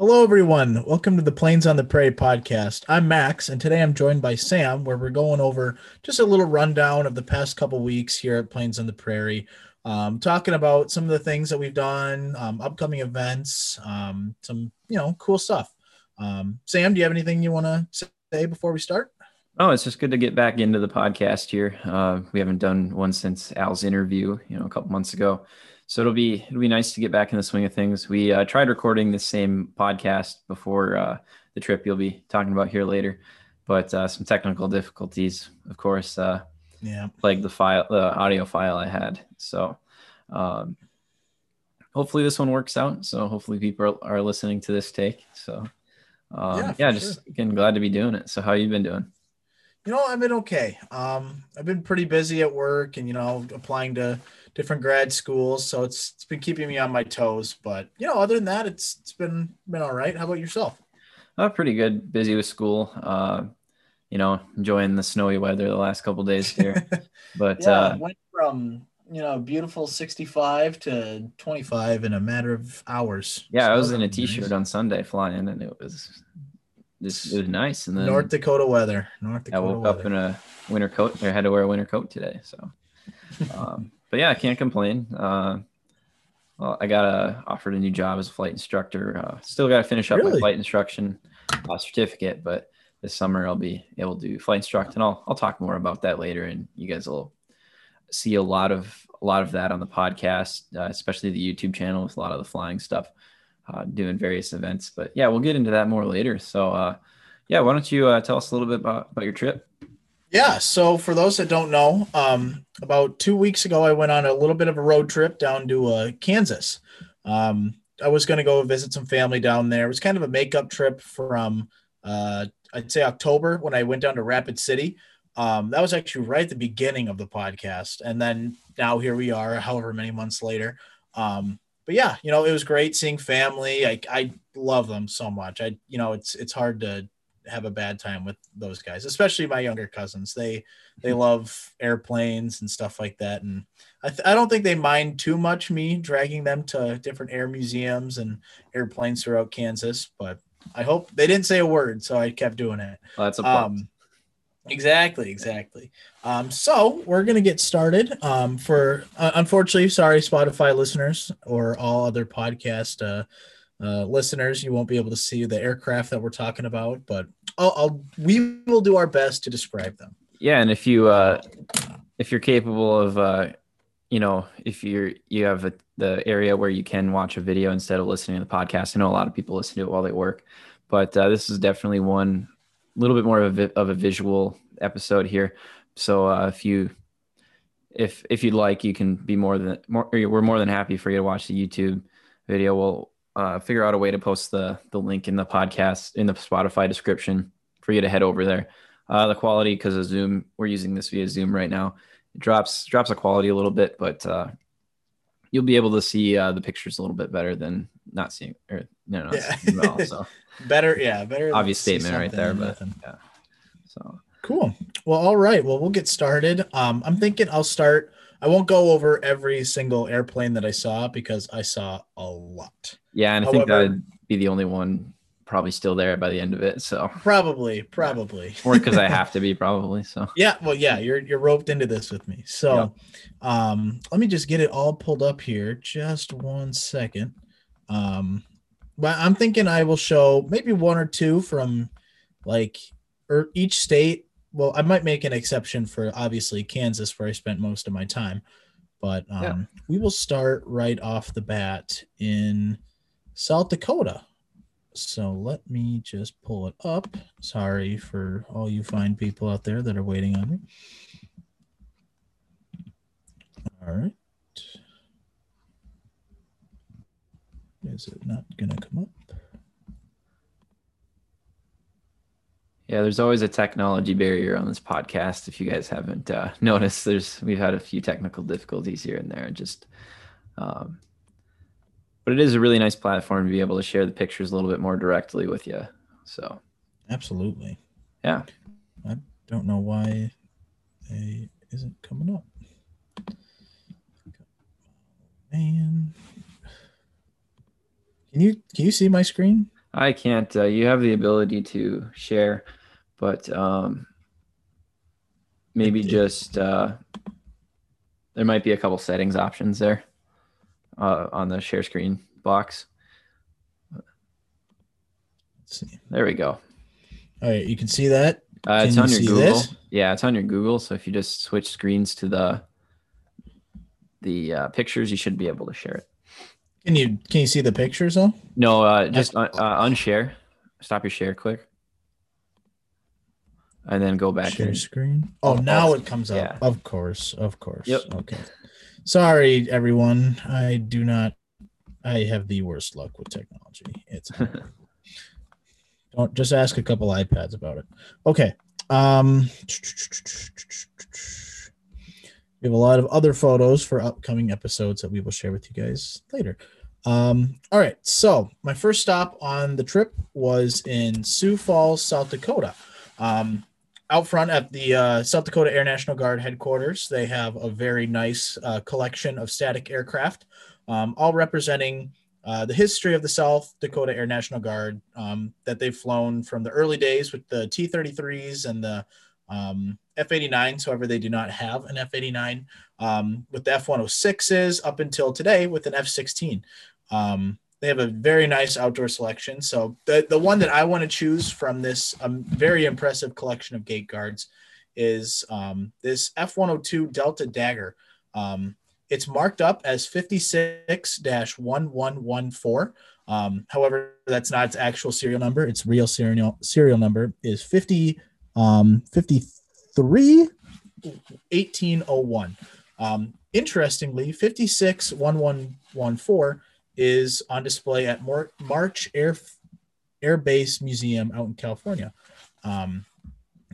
Hello, everyone. Welcome to the Planes on the Prairie podcast. I'm Max, and today I'm joined by Sam, where we're going over just a little rundown of the past couple weeks here at Planes on the Prairie, um, talking about some of the things that we've done, um, upcoming events, um, some you know cool stuff. Um, Sam, do you have anything you want to say before we start? Oh, it's just good to get back into the podcast here. Uh, we haven't done one since Al's interview, you know, a couple months ago. So it'll be it'll be nice to get back in the swing of things. We uh, tried recording the same podcast before uh, the trip you'll be talking about here later, but uh, some technical difficulties, of course, uh, yeah, plagued the file, the audio file I had. So um, hopefully this one works out. So hopefully people are, are listening to this take. So um, yeah, yeah just sure. again glad to be doing it. So how you been doing? You know, I've been okay. Um, I've been pretty busy at work, and you know, applying to different grad schools. So it's it's been keeping me on my toes. But you know, other than that, it's it's been been all right. How about yourself? Uh, pretty good. Busy with school. Uh, you know, enjoying the snowy weather the last couple days here. But yeah, uh, went from you know beautiful 65 to 25 in a matter of hours. Yeah, so I was in a t-shirt nice. on Sunday flying, and it was just it was nice. And then North Dakota weather. North Dakota. I woke weather. up in a winter coat. I had to wear a winter coat today. So, um, but yeah, I can't complain. Uh, well, I got a, offered a new job as a flight instructor. Uh, still got to finish up really? my flight instruction uh, certificate, but this summer I'll be able to flight instruct, and I'll I'll talk more about that later, and you guys will see a lot of a lot of that on the podcast, uh, especially the YouTube channel with a lot of the flying stuff, uh, doing various events. But yeah, we'll get into that more later. So uh, yeah, why don't you uh, tell us a little bit about, about your trip? Yeah. So for those that don't know, um, about two weeks ago, I went on a little bit of a road trip down to uh, Kansas. Um, I was going to go visit some family down there. It was kind of a makeup trip from, uh, I'd say October when I went down to Rapid City. Um, that was actually right at the beginning of the podcast. And then now here we are, however many months later. Um, but yeah, you know, it was great seeing family. I, I love them so much. I, you know, it's, it's hard to have a bad time with those guys, especially my younger cousins. They they love airplanes and stuff like that, and I, th- I don't think they mind too much me dragging them to different air museums and airplanes throughout Kansas. But I hope they didn't say a word, so I kept doing it. Well, that's a um, exactly, exactly. Um, so we're gonna get started. Um, for uh, unfortunately, sorry, Spotify listeners or all other podcast. Uh, uh, listeners, you won't be able to see the aircraft that we're talking about, but I'll, I'll we will do our best to describe them. Yeah, and if you uh, if you're capable of uh, you know if you're you have a, the area where you can watch a video instead of listening to the podcast. I know a lot of people listen to it while they work, but uh, this is definitely one little bit more of a, of a visual episode here. So uh, if you if if you'd like, you can be more than more. We're more than happy for you to watch the YouTube video. We'll uh, figure out a way to post the the link in the podcast in the Spotify description for you to head over there. Uh, the quality because of Zoom, we're using this via Zoom right now. It drops drops the quality a little bit, but uh, you'll be able to see uh, the pictures a little bit better than not seeing or no, no, yeah. all, so better, yeah, better. Obvious statement right there, but nothing. yeah. So cool. Well, all right. Well, we'll get started. Um, I'm thinking I'll start I won't go over every single airplane that I saw because I saw a lot. Yeah, and I think that'd be the only one probably still there by the end of it. So probably, probably, or because I have to be probably. So yeah, well, yeah, you're you're roped into this with me. So, um, let me just get it all pulled up here. Just one second. Um, but I'm thinking I will show maybe one or two from like or each state well, I might make an exception for obviously Kansas, where I spent most of my time. But um, yeah. we will start right off the bat in South Dakota. So let me just pull it up. Sorry for all you fine people out there that are waiting on me. All right. Is it not going to come up? Yeah, there's always a technology barrier on this podcast. If you guys haven't uh, noticed, there's we've had a few technical difficulties here and there. Just, um, but it is a really nice platform to be able to share the pictures a little bit more directly with you. So, absolutely. Yeah. I don't know why it isn't coming up. Man, can you can you see my screen? I can't. Uh, you have the ability to share, but um, maybe just uh, there might be a couple settings options there uh, on the share screen box. Let's see. There we go. All right, you can see that. Uh, it's Can on you your see Google. this? Yeah, it's on your Google. So if you just switch screens to the the uh, pictures, you should be able to share it. Can you can you see the pictures though? No, uh, just un- uh, unshare. Stop your share. Click, and then go back. To share in. screen. Oh, now it comes up. Yeah. Of course, of course. Yep. Okay. Sorry, everyone. I do not. I have the worst luck with technology. It's don't just ask a couple iPads about it. Okay. Um. We have a lot of other photos for upcoming episodes that we will share with you guys later. Um, all right. So my first stop on the trip was in Sioux Falls, South Dakota. Um, out front at the uh, South Dakota Air National Guard headquarters, they have a very nice uh, collection of static aircraft, um, all representing uh, the history of the South Dakota Air National Guard um, that they've flown from the early days with the T 33s and the um, F 89s. However, they do not have an F 89 um, with the F 106s up until today with an F 16. Um, they have a very nice outdoor selection. So the, the one that I want to choose from this um, very impressive collection of gate guards is um, this F102 Delta Dagger. Um, it's marked up as 56-1114. Um, however, that's not its actual serial number. Its real serial serial number is 50 um, 53 1801. Um, interestingly, 561114 is on display at Mar- March Air Air Base Museum out in California. Um,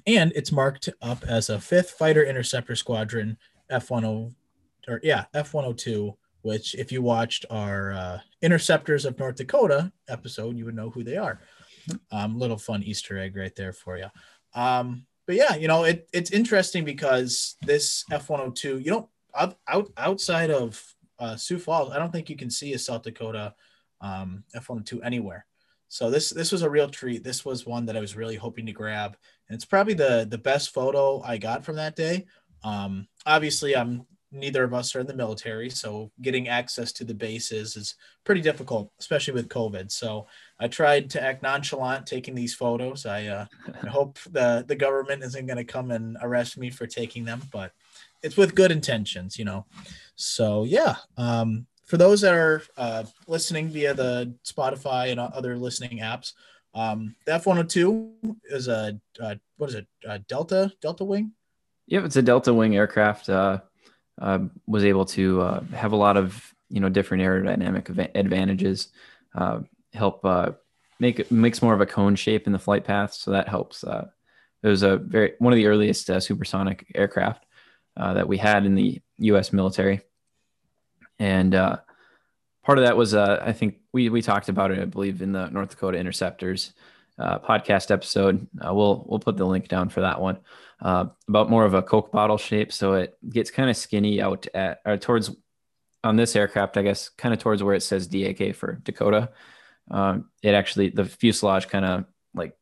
and it's marked up as a fifth fighter interceptor squadron F10 or yeah, F102, which if you watched our uh, Interceptors of North Dakota episode, you would know who they are. Um, little fun Easter egg right there for you. Um, but yeah, you know, it, it's interesting because this F102, you don't out outside of uh, Sioux Falls, I don't think you can see a South Dakota um, F102 anywhere. So this this was a real treat. This was one that I was really hoping to grab, and it's probably the the best photo I got from that day. Um, obviously, I'm neither of us are in the military, so getting access to the bases is pretty difficult, especially with COVID. So I tried to act nonchalant taking these photos. I, uh, I hope the the government isn't going to come and arrest me for taking them, but it's with good intentions, you know. So yeah, um, for those that are uh, listening via the Spotify and other listening apps, um, the F102 is a uh, what is it? A Delta Delta wing. Yep, it's a Delta Wing aircraft. Uh, uh, was able to uh, have a lot of you know different aerodynamic advantages. Uh, help make makes more of a cone shape in the flight path, so that helps. It was a very one of the earliest supersonic aircraft uh, that we had in the U.S. military, and uh, part of that was uh, I think we we talked about it, I believe, in the North Dakota Interceptors uh, podcast episode. Uh, we'll we'll put the link down for that one about more of a Coke bottle shape, so it gets kind of skinny out at or towards on this aircraft, I guess, kind of towards where it says DAK for Dakota. Um, it actually the fuselage kind of like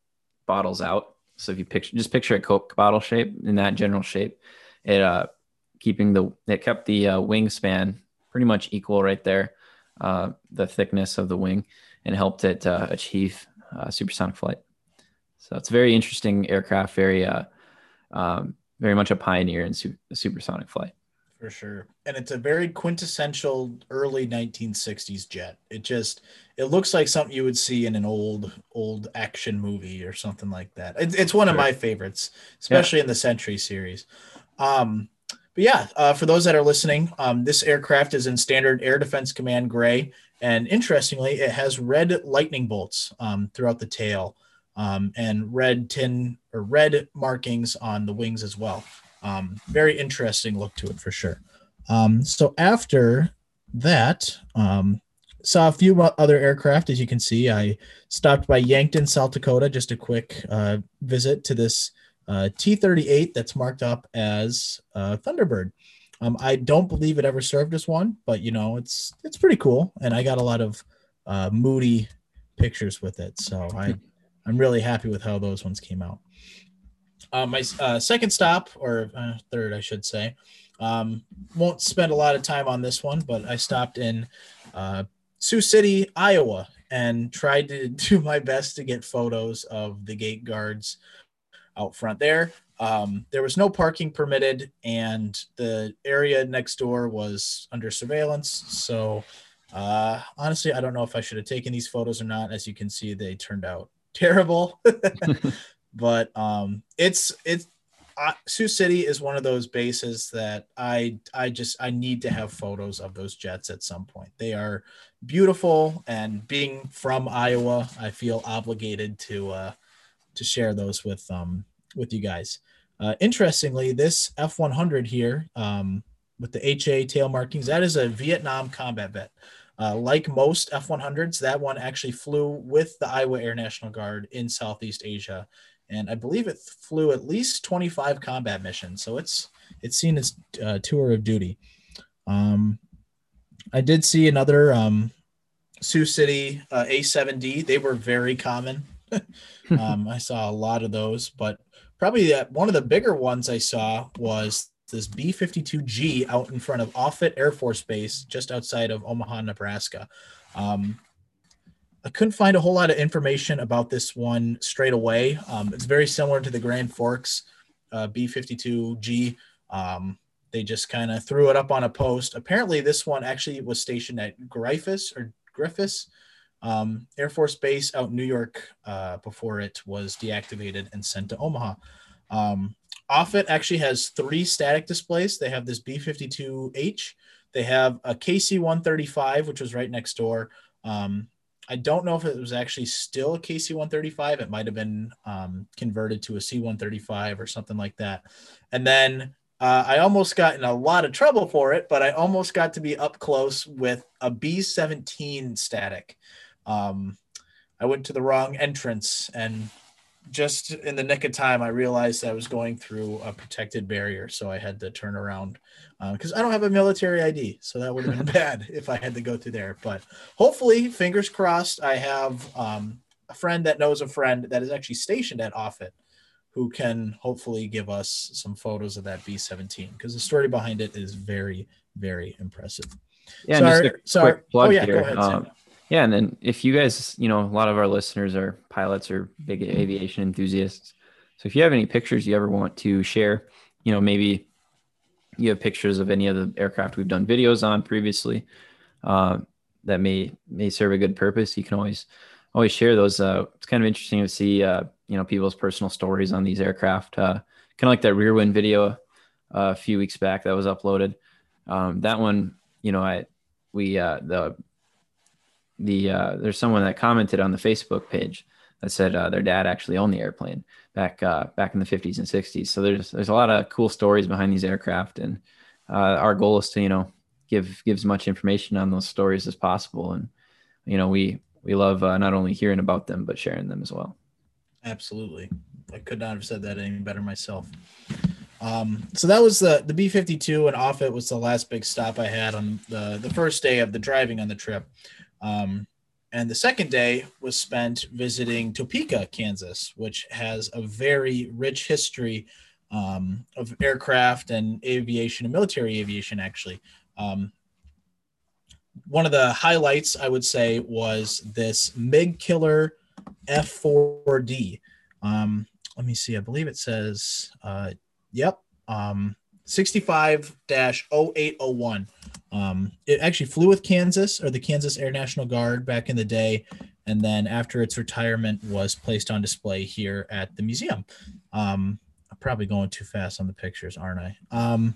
bottles out. So if you picture just picture a Coke bottle shape in that general shape, it uh keeping the it kept the uh, wingspan pretty much equal right there, uh, the thickness of the wing, and helped it uh, achieve uh, supersonic flight. So it's a very interesting aircraft, very uh, um, very much a pioneer in su- supersonic flight. For sure. And it's a very quintessential early 1960s jet. It just it looks like something you would see in an old old action movie or something like that. It's, it's one of my favorites, especially in the Century series. Um but yeah, uh, for those that are listening, um, this aircraft is in standard Air Defense Command gray, and interestingly, it has red lightning bolts um, throughout the tail, um, and red tin or red markings on the wings as well. Um, very interesting look to it for sure. Um, so after that, um, saw a few other aircraft. As you can see, I stopped by Yankton, South Dakota, just a quick uh, visit to this uh, T-38 that's marked up as uh, Thunderbird. Um, I don't believe it ever served as one, but you know it's it's pretty cool, and I got a lot of uh, moody pictures with it. So I, I'm really happy with how those ones came out. Uh, my uh, second stop, or uh, third, I should say, um, won't spend a lot of time on this one, but I stopped in uh, Sioux City, Iowa, and tried to do my best to get photos of the gate guards out front there. Um, there was no parking permitted, and the area next door was under surveillance. So, uh, honestly, I don't know if I should have taken these photos or not. As you can see, they turned out terrible. but um, it's it's uh, Sioux City is one of those bases that I I just I need to have photos of those jets at some point. They are beautiful, and being from Iowa, I feel obligated to uh, to share those with um with you guys. Uh, interestingly, this F100 here um, with the HA tail markings that is a Vietnam combat vet. Uh, like most F100s, that one actually flew with the Iowa Air National Guard in Southeast Asia and I believe it flew at least 25 combat missions. So it's it's seen its uh, tour of duty. Um, I did see another um, Sioux City uh, A7D. They were very common. um, I saw a lot of those, but probably that one of the bigger ones I saw was this B-52G out in front of Offutt Air Force Base, just outside of Omaha, Nebraska. Um, I couldn't find a whole lot of information about this one straight away. Um, it's very similar to the Grand Forks uh, B52G. Um, they just kind of threw it up on a post. Apparently, this one actually was stationed at Griffiss or Griffiss um, Air Force Base out in New York uh, before it was deactivated and sent to Omaha. Um, Offutt actually has three static displays. They have this B52H. They have a KC 135, which was right next door. Um, I don't know if it was actually still a KC 135. It might have been um, converted to a C 135 or something like that. And then uh, I almost got in a lot of trouble for it, but I almost got to be up close with a B 17 static. Um, I went to the wrong entrance and just in the nick of time, I realized I was going through a protected barrier. So I had to turn around because uh, I don't have a military ID, so that would have been bad if I had to go through there. But hopefully, fingers crossed, I have um, a friend that knows a friend that is actually stationed at Offutt, who can hopefully give us some photos of that B-17 because the story behind it is very, very impressive. Yeah, sorry, just a sorry. quick plug oh, yeah, here. Um, yeah, and then if you guys, you know, a lot of our listeners are pilots or big aviation enthusiasts. So if you have any pictures you ever want to share, you know, maybe you have pictures of any of the aircraft we've done videos on previously uh, that may may serve a good purpose. You can always always share those. Uh, it's kind of interesting to see uh, you know people's personal stories on these aircraft. Uh, kind of like that Rearwin video uh, a few weeks back that was uploaded. Um, that one, you know, I we uh, the the there's someone that commented on the Facebook page that said their dad actually owned the airplane back uh, back in the 50s and 60s. So there's there's a lot of cool stories behind these aircraft, and uh, our goal is to you know give give as much information on those stories as possible. And you know we we love uh, not only hearing about them but sharing them as well. Absolutely, I could not have said that any better myself. Um, so that was the the B fifty two and Offutt was the last big stop I had on the the first day of the driving on the trip. Um, and the second day was spent visiting Topeka, Kansas, which has a very rich history um, of aircraft and aviation and military aviation, actually. Um, one of the highlights, I would say, was this MiG Killer F4D. Um, let me see. I believe it says, uh, yep, um, 65 0801. Um, it actually flew with Kansas or the Kansas Air National Guard back in the day, and then after its retirement was placed on display here at the museum. Um, I'm probably going too fast on the pictures, aren't I? Um,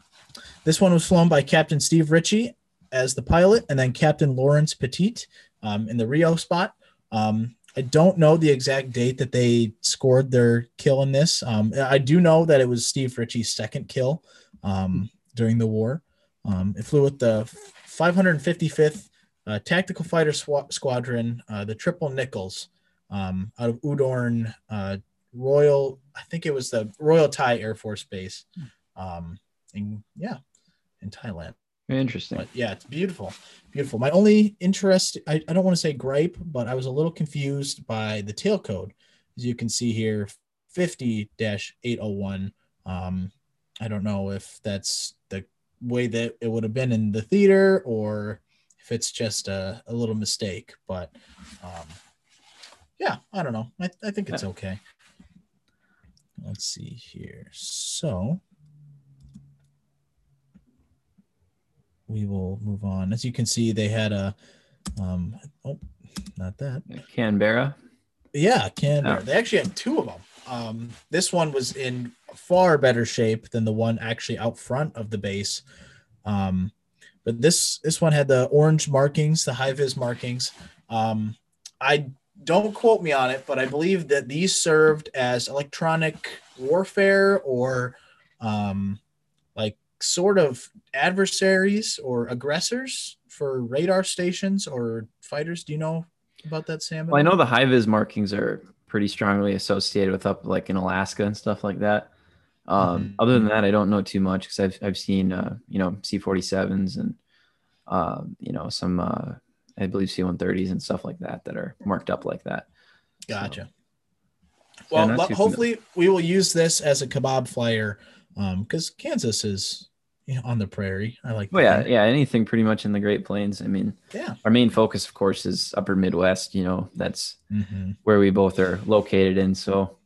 this one was flown by Captain Steve Ritchie as the pilot, and then Captain Lawrence Pettit um, in the RIO spot. Um, I don't know the exact date that they scored their kill in this. Um, I do know that it was Steve Ritchie's second kill um, during the war. Um, it flew with the 555th uh, Tactical Fighter Sw- Squadron, uh, the Triple Nickels, um, out of Udorn uh, Royal. I think it was the Royal Thai Air Force Base, um, in yeah, in Thailand. Interesting. But yeah, it's beautiful, beautiful. My only interest, I, I don't want to say gripe, but I was a little confused by the tail code. As you can see here, 50 801. Um, I don't know if that's the way that it would have been in the theater or if it's just a, a little mistake, but um, yeah, I don't know. I, I think it's okay. Let's see here. So we will move on. As you can see, they had a um oh not that. Canberra. Yeah, Canberra. Oh. They actually had two of them. Um, this one was in far better shape than the one actually out front of the base. Um, but this this one had the orange markings, the high vis markings. Um, I don't quote me on it, but I believe that these served as electronic warfare or um, like sort of adversaries or aggressors for radar stations or fighters. Do you know about that, Sam? Well, I know the high vis markings are pretty strongly associated with up like in Alaska and stuff like that. Um, mm-hmm. Other than that, I don't know too much because I've I've seen uh, you know C47s and uh, you know some uh, I believe C130s and stuff like that that are marked up like that. Gotcha. So, well, yeah, hopefully familiar. we will use this as a kebab flyer um because um, Kansas is you know, on the prairie. I like. Oh yeah, yeah. Anything pretty much in the Great Plains. I mean, yeah. Our main focus, of course, is Upper Midwest. You know, that's mm-hmm. where we both are located in. So,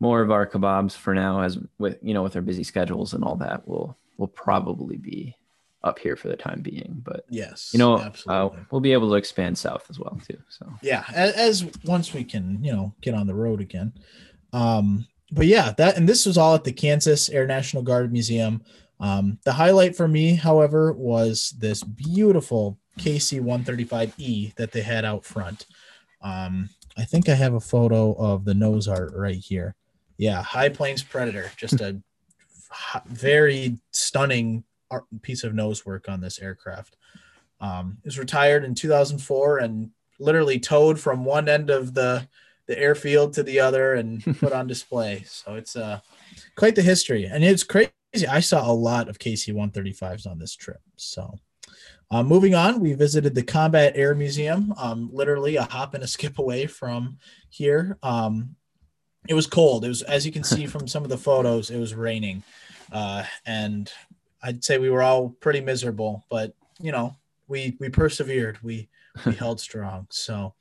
more of our kebabs for now, as with you know, with our busy schedules and all that, will will probably be up here for the time being. But yes, you know, uh, we'll be able to expand south as well too. So yeah, as, as, once we can, you know, get on the road again. Um, but yeah, that and this was all at the Kansas Air National Guard Museum. Um, the highlight for me, however, was this beautiful KC 135E that they had out front. Um, I think I have a photo of the nose art right here. Yeah, High Plains Predator, just a very stunning piece of nose work on this aircraft. Um, it was retired in 2004 and literally towed from one end of the the airfield to the other and put on display. So it's uh, quite the history, and it's crazy. I saw a lot of KC 135s on this trip. So. Uh, moving on, we visited the Combat Air Museum, um, literally a hop and a skip away from here. Um, it was cold. It was, as you can see from some of the photos, it was raining, uh, and I'd say we were all pretty miserable, but you know, we we persevered. We we held strong. So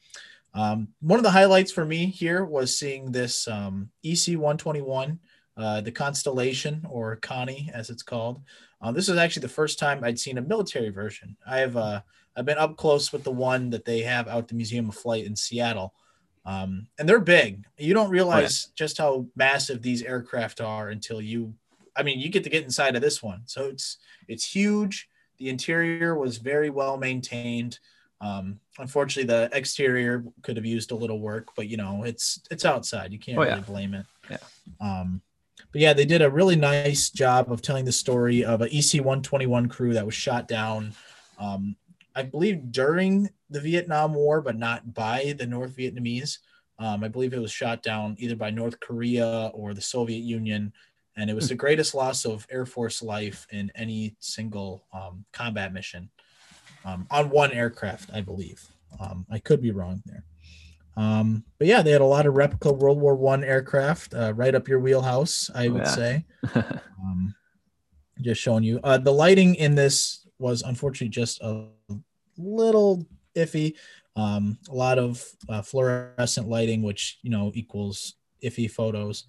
um, one of the highlights for me here was seeing this um, EC 121, uh, the Constellation or Connie as it's called. Uh, this is actually the first time I'd seen a military version. I have uh, I've been up close with the one that they have out the Museum of Flight in Seattle. Um, and they're big. You don't realize oh, yeah. just how massive these aircraft are until you I mean, you get to get inside of this one. So it's it's huge. The interior was very well maintained. Um, unfortunately, the exterior could have used a little work, but you know, it's it's outside. You can't oh, really blame it. Yeah. Um, but yeah, they did a really nice job of telling the story of an EC 121 crew that was shot down. Um, I believe during the Vietnam War, but not by the North Vietnamese. Um, I believe it was shot down either by North Korea or the Soviet Union and it was hmm. the greatest loss of Air Force life in any single um, combat mission um, on one aircraft, I believe. Um, I could be wrong there. Um, but yeah, they had a lot of replica World War One aircraft, uh, right up your wheelhouse, I would yeah. say. Um, just showing you. Uh, the lighting in this was unfortunately just a little iffy. Um, a lot of uh, fluorescent lighting, which you know equals iffy photos.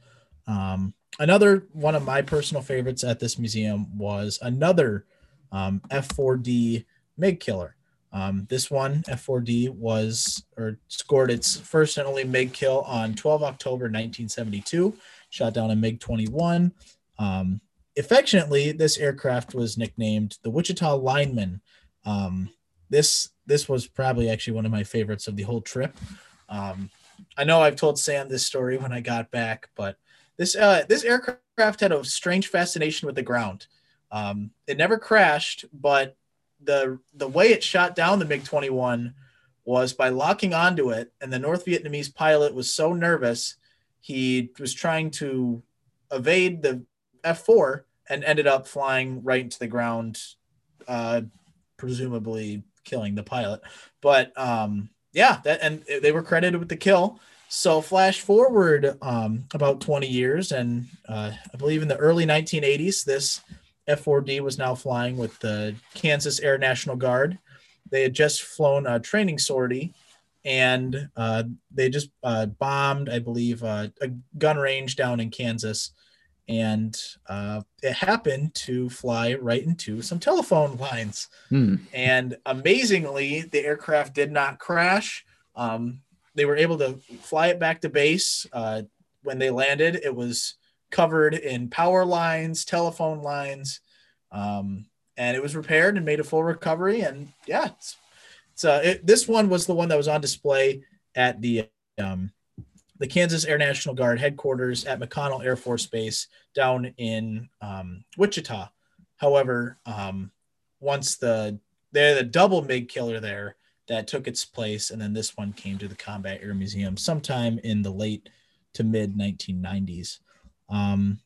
Um, another one of my personal favorites at this museum was another um, F4D MiG killer. Um, this one, F4D, was or scored its first and only MiG kill on 12 October 1972, shot down a MiG 21. Um, affectionately, this aircraft was nicknamed the Wichita Lineman. Um, this this was probably actually one of my favorites of the whole trip. Um, I know I've told Sam this story when I got back, but this uh, this aircraft had a strange fascination with the ground. Um, it never crashed, but the the way it shot down the MiG 21 was by locking onto it, and the North Vietnamese pilot was so nervous he was trying to evade the F4 and ended up flying right into the ground uh, presumably killing the pilot. But um, yeah, that and they were credited with the kill. So flash forward um, about 20 years, and uh, I believe in the early 1980s, this F4D was now flying with the Kansas Air National Guard. They had just flown a training sortie, and uh, they just uh, bombed, I believe, uh, a gun range down in Kansas, and uh, it happened to fly right into some telephone lines. Hmm. And amazingly, the aircraft did not crash. Um, they were able to fly it back to base. Uh, when they landed, it was covered in power lines, telephone lines, um, and it was repaired and made a full recovery. And yeah, it's, it's uh, it, this one was the one that was on display at the um, the Kansas Air National Guard headquarters at McConnell Air Force Base down in um, Wichita. However, um, once the they're the double MiG killer there that took its place, and then this one came to the Combat Air Museum sometime in the late to mid 1990s. Um,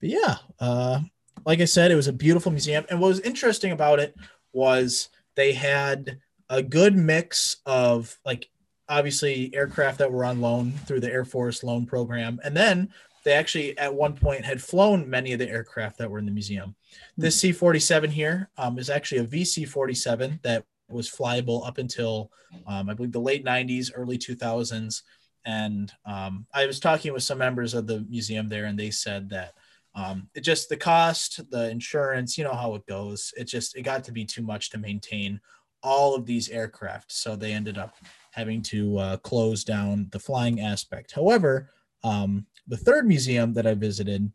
but yeah, uh, like I said, it was a beautiful museum, and what was interesting about it was they had a good mix of like obviously aircraft that were on loan through the Air Force loan program. And then they actually at one point had flown many of the aircraft that were in the museum. This C 47 here um, is actually a VC 47 that was flyable up until um, I believe the late 90s, early 2000s. And um, I was talking with some members of the museum there, and they said that um, it just the cost, the insurance, you know how it goes. It just it got to be too much to maintain all of these aircraft, so they ended up having to uh, close down the flying aspect. However, um, the third museum that I visited,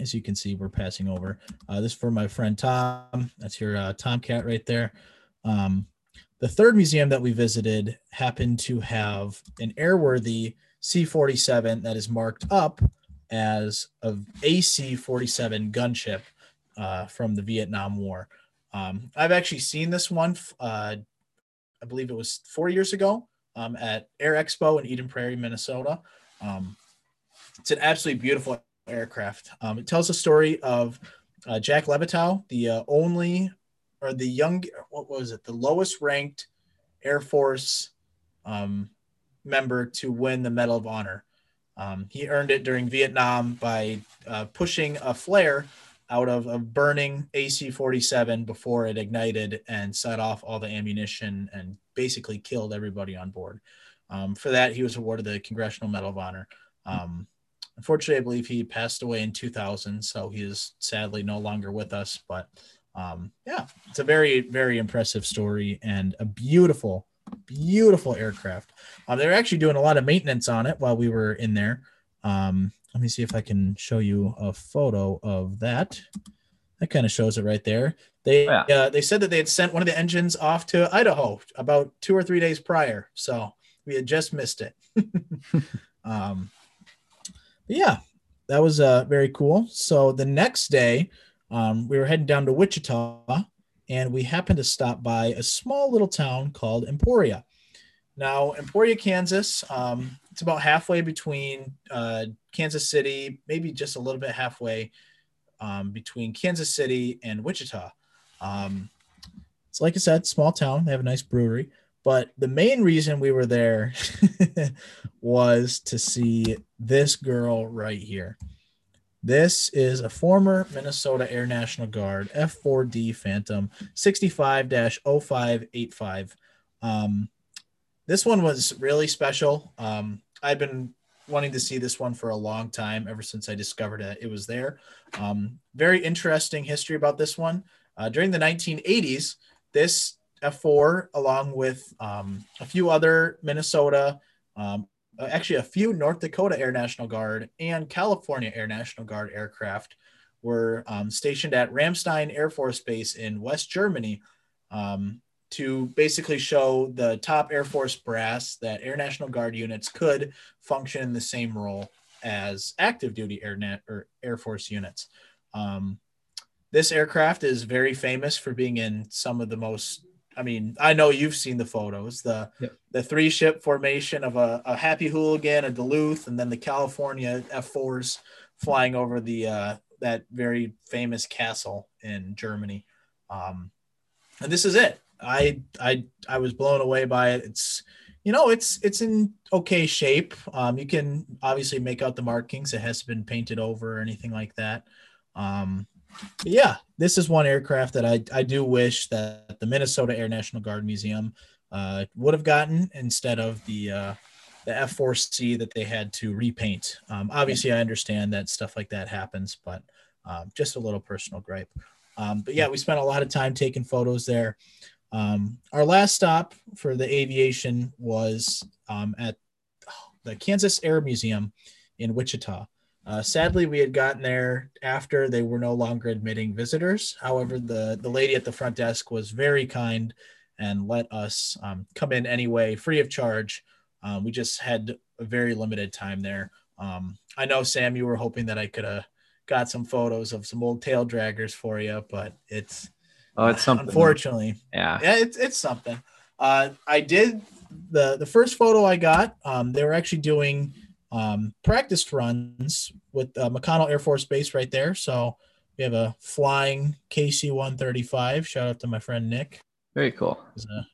as you can see, we're passing over. Uh, this is for my friend Tom. That's your uh, Tomcat right there. Um, the third museum that we visited happened to have an airworthy C-47 that is marked up as a AC-47 gunship uh, from the Vietnam War. Um, I've actually seen this one uh, I believe it was four years ago um, at Air Expo in Eden Prairie, Minnesota. Um, it's an absolutely beautiful aircraft. Um, it tells the story of uh, Jack Levitow, the uh, only or the young, what was it, the lowest ranked Air Force um, member to win the Medal of Honor. Um, he earned it during Vietnam by uh, pushing a flare out of a burning AC 47 before it ignited and set off all the ammunition and basically killed everybody on board. Um, for that, he was awarded the Congressional Medal of Honor. Um, unfortunately, I believe he passed away in 2000, so he is sadly no longer with us. But um, yeah, it's a very, very impressive story and a beautiful, beautiful aircraft. Um, they're actually doing a lot of maintenance on it while we were in there. Um, let me see if I can show you a photo of that. That kind of shows it right there. They oh, yeah. uh, they said that they had sent one of the engines off to Idaho about two or three days prior, so we had just missed it. um, yeah, that was uh, very cool. So the next day, um, we were heading down to Wichita, and we happened to stop by a small little town called Emporia. Now, Emporia, Kansas, um, it's about halfway between uh, Kansas City, maybe just a little bit halfway um, between Kansas City and Wichita. Um, it's like I said, small town. They have a nice brewery. But the main reason we were there was to see this girl right here. This is a former Minnesota Air National Guard F4D Phantom 65 0585. Um, this one was really special. Um, I've been wanting to see this one for a long time, ever since I discovered it. It was there. Um, very interesting history about this one. Uh, during the 1980s, this F4, along with um, a few other Minnesota, um, actually a few North Dakota Air National Guard and California Air National Guard aircraft, were um, stationed at Ramstein Air Force Base in West Germany um, to basically show the top Air Force brass that Air National Guard units could function in the same role as active duty Air, Net, or Air Force units. Um, this aircraft is very famous for being in some of the most I mean, I know you've seen the photos, the yep. the three ship formation of a, a Happy Hooligan, a Duluth, and then the California F4s flying over the uh, that very famous castle in Germany. Um, and this is it. I I I was blown away by it. It's you know it's it's in okay shape. Um, you can obviously make out the markings. It hasn't been painted over or anything like that. Um, yeah, this is one aircraft that I I do wish that the Minnesota Air National Guard Museum uh, would have gotten instead of the uh, the F4C that they had to repaint. Um, obviously, I understand that stuff like that happens, but um, just a little personal gripe. Um, but yeah, we spent a lot of time taking photos there. Um, our last stop for the aviation was um, at the Kansas Air Museum in Wichita. Uh, sadly, we had gotten there after they were no longer admitting visitors. However, the, the lady at the front desk was very kind and let us um, come in anyway, free of charge. Um, we just had a very limited time there. Um, I know, Sam, you were hoping that I could have got some photos of some old tail draggers for you, but it's Oh, it's something. Unfortunately, yeah, yeah, it's it's something. Uh, I did the the first photo I got. Um, they were actually doing um, practice runs with uh, McConnell Air Force Base right there. So we have a flying KC 135. Shout out to my friend Nick. Very cool. He's a,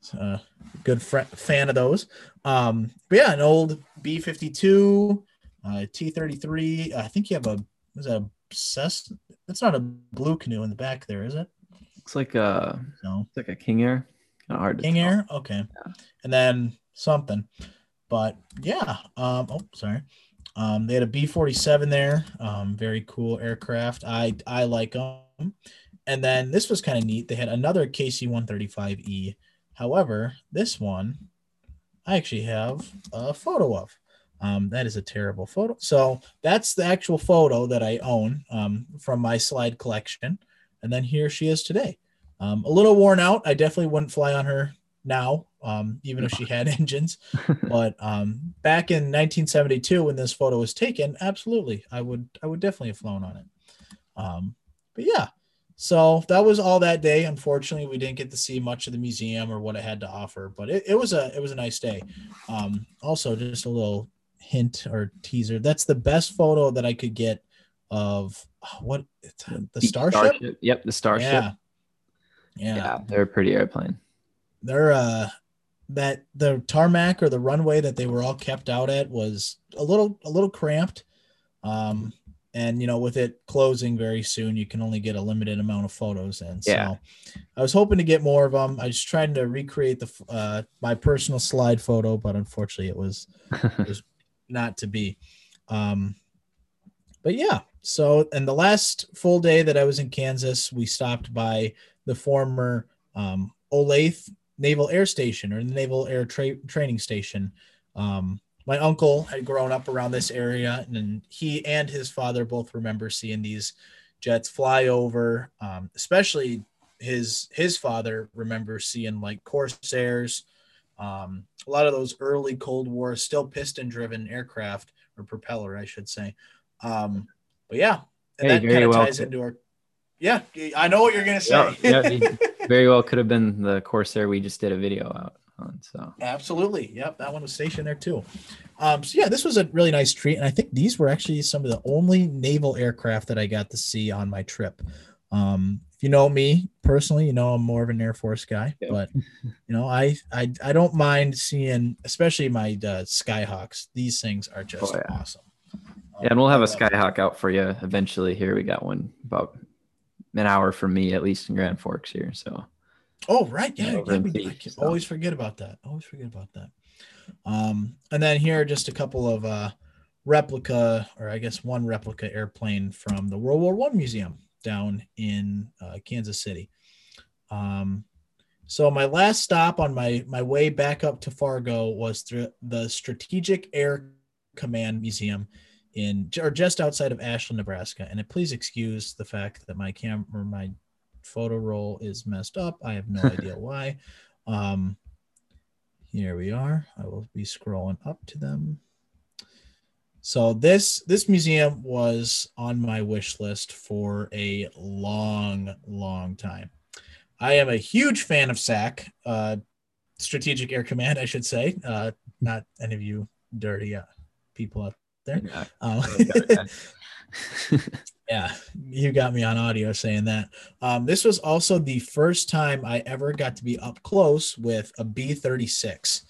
he's a good fr- fan of those. Um, but yeah, an old B 52, uh, T 33. I think you have a, is that a Cessna? That's not a blue canoe in the back there, is it? Looks like a No. it's like a King Air. Kind of hard to King. Air. Okay. Yeah. And then something. But yeah. Um, oh, sorry. Um, they had a B 47 there. Um, very cool aircraft. I, I like them. And then this was kind of neat. They had another KC 135E. However, this one I actually have a photo of. Um, that is a terrible photo. So that's the actual photo that I own um, from my slide collection. And then here she is today. Um, a little worn out. I definitely wouldn't fly on her now, um, even if she had engines. But um, back in 1972, when this photo was taken, absolutely, I would I would definitely have flown on it. Um, but yeah, so that was all that day. Unfortunately, we didn't get to see much of the museum or what it had to offer, but it, it was a it was a nice day. Um, also, just a little hint or teaser. That's the best photo that I could get of what the starship. Yep, the Starship. Yeah. Yeah. yeah, they're a pretty airplane. They're uh that the tarmac or the runway that they were all kept out at was a little a little cramped. Um and you know with it closing very soon you can only get a limited amount of photos in. So Yeah. i was hoping to get more of them i was trying to recreate the uh my personal slide photo but unfortunately it was it was not to be. Um but yeah so and the last full day that i was in kansas we stopped by the former um, Olathe Naval Air Station or the Naval Air Tra- Training Station. Um, my uncle had grown up around this area, and he and his father both remember seeing these jets fly over. Um, especially his his father remembers seeing like Corsairs, um, a lot of those early Cold War still piston driven aircraft or propeller, I should say. Um, but yeah, and Hey, that kind of well ties into our. Yeah, I know what you're gonna say. Yeah, yeah, very well could have been the Corsair we just did a video out on. So Absolutely. Yep. That one was stationed there too. Um, so yeah, this was a really nice treat. And I think these were actually some of the only naval aircraft that I got to see on my trip. Um, if you know me personally, you know I'm more of an Air Force guy, Yeah. but you know, I, I I don't mind seeing especially my uh, Skyhawks. These things are just Oh, yeah. awesome. yeah, and we'll have a Um, Skyhawk out for you eventually. Here we got one about an hour from me at least in Grand Forks here. So Oh, right. Yeah. Yeah, yeah over in we, I can so. always forget about that. Always forget about that. Um, and then here are just a couple of uh, replica, or I guess one replica airplane from the World War One Museum down in uh, Kansas City. Um, so my last stop on my my way back up to Fargo was through the Strategic Air Command Museum in or just outside of Ashland, Nebraska. And please excuse the fact that my camera, my photo roll is messed up. I have no idea why. Um, here we are. I will be scrolling up to them. So this this museum was on my wish list for a long, long time. I am a huge fan of SAC, uh, Strategic Air Command, I should say. Uh, not any of you dirty uh, people out there. Yeah. Um, yeah, you got me on audio saying that. Um, this was also the first time I ever got to be up close with a B 36,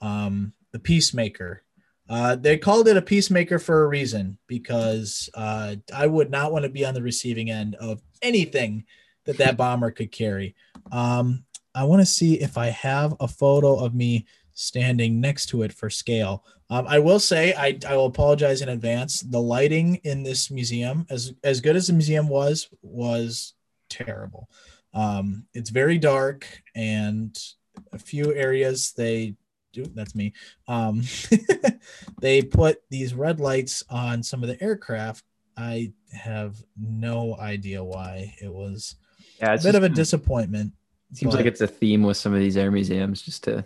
um, the Peacemaker. Uh, they called it a Peacemaker for a reason because uh, I would not want to be on the receiving end of anything that that bomber could carry. Um, I want to see if I have a photo of me standing next to it for scale. Um, I will say I, I will apologize in advance. The lighting in this museum, as as good as the museum was, was terrible. Um, it's very dark, and a few areas they do. That's me. Um, they put these red lights on some of the aircraft. I have no idea why. It was Yeah, a bit of a disappointment. seems but- like it's a theme with some of these air museums, just to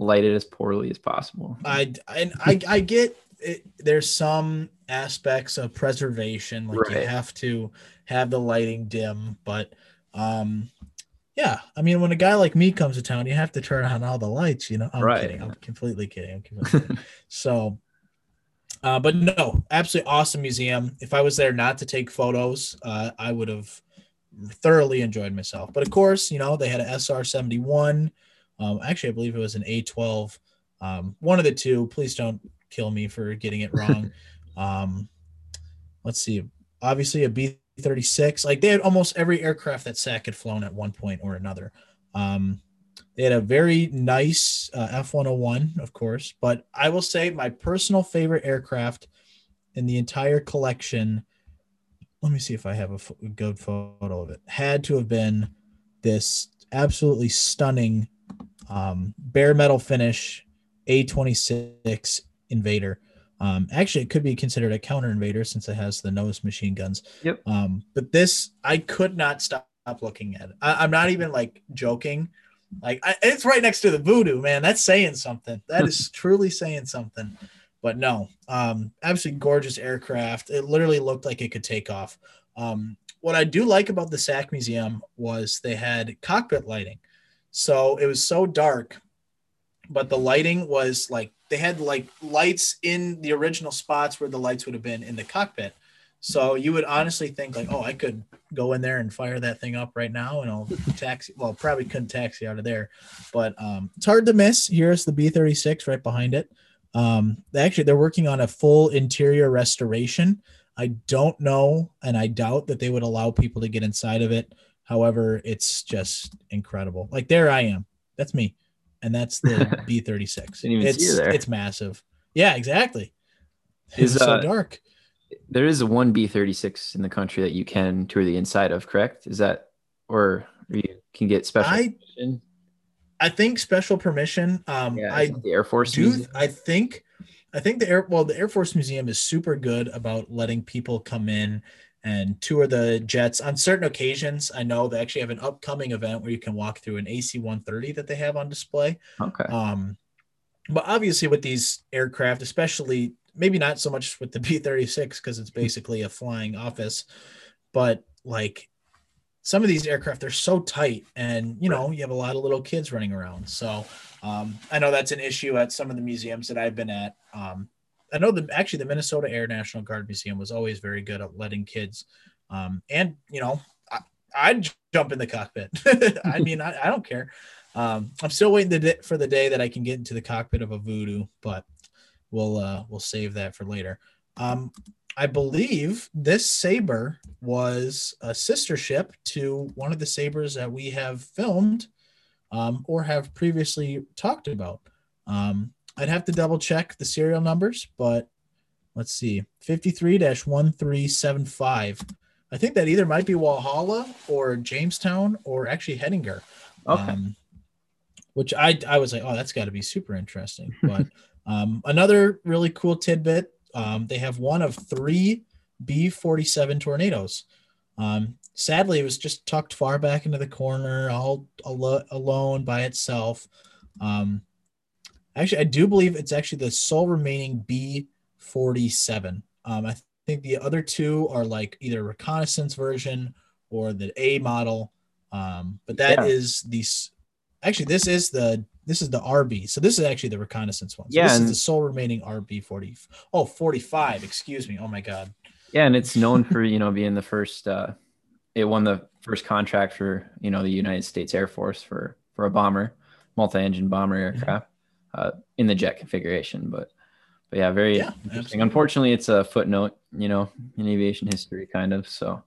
light it as poorly as possible. I and I I get it, there's some aspects of preservation like you have to have the lighting dim, but um yeah, I mean when a guy like me comes to town, you have to turn on all the lights, you know. I'm Right. kidding. I'm completely kidding. I'm completely kidding. so uh, but no, absolutely awesome museum. If I was there not to take photos, uh, I would have thoroughly enjoyed myself. But of course, you know, they had an SR 71. Um, actually, I believe it was an A12. Um, one of the two. Please don't kill me for getting it wrong. um, let's see. Obviously, a B 36. Like they had almost every aircraft that SAC had flown at one point or another. Um, they had a very nice uh, F 101, of course. But I will say my personal favorite aircraft in the entire collection. Let me see if I have a a good photo of it. Had to have been this absolutely stunning um, bare metal finish A26 Invader. Um, actually, it could be considered a counter invader since it has the nose machine guns. Yep. Um, but this, I could not stop looking at it. I, I'm not even like joking. Like I, it's right next to the voodoo, man. That's saying something. That is truly saying something. But no, um, absolutely gorgeous aircraft. It literally looked like it could take off. Um, what I do like about the SAC Museum was they had cockpit lighting. So it was so dark, but the lighting was like they had like lights in the original spots where the lights would have been in the cockpit. So you would honestly think like, oh, I could go in there and fire that thing up right now and I'll taxi. Well, probably couldn't taxi out of there, but um, it's hard to miss. Here's the B36 right behind it. Um, they actually, they're working on a full interior restoration. I don't know, and I doubt that they would allow people to get inside of it. However, it's just incredible. Like there I am. That's me. And that's the B36. Didn't even see it's it's massive. Yeah, exactly. Is, It's so uh, dark. There is a one B thirty six in the country that you can tour the inside of, correct? Is that or you can get special I permission? I think special permission. Um Yeah, I the Air Force. do Museum? I think I think the air well the Air Force Museum is super good about letting people come in and tour the jets on certain occasions. I know they actually have an upcoming event where you can walk through an AC-130 that they have on display. Okay. Um, but obviously, with these aircraft, especially maybe not so much with the B 36, because it's basically a flying office, but like some of these aircraft, they're so tight, and you know, you have a lot of little kids running around. So um, I know that's an issue at some of the museums that I've been at. Um, I know the actually the Minnesota Air National Guard Museum was always very good at letting kids, um, and you know, I, I'd jump in the cockpit. I mean, I, I don't care. Um, I'm still waiting the, for the day that I can get into the cockpit of a Voodoo, but we'll uh, we'll save that for later. Um, I believe this saber was a sister ship to one of the sabers that we have filmed um, or have previously talked about. Um, I'd have to double check the serial numbers, but let's see 53 1375. I think that either might be Walhalla or Jamestown or actually Hettinger. Okay. Um, which I I was like, oh, that's got to be super interesting. But um, another really cool tidbit: um, they have one of three B-47 tornadoes. Um, sadly, it was just tucked far back into the corner, all alo- alone by itself. Um, actually, I do believe it's actually the sole remaining B-47. Um, I think the other two are like either reconnaissance version or the A model. Um, but that Yeah. is the actually this is the this is the RB. So this is actually the reconnaissance one. So Yeah, this is the sole remaining RB 40. Oh, 45. Excuse me. Oh my God. Yeah, and it's known for you know being the first. Uh, it won the first contract for you know the United States Air Force for for a bomber, multi-engine bomber aircraft, uh, in the jet configuration. But but yeah, very Yeah, interesting. absolutely. Unfortunately, it's a footnote, you know, in aviation history, kind of. So,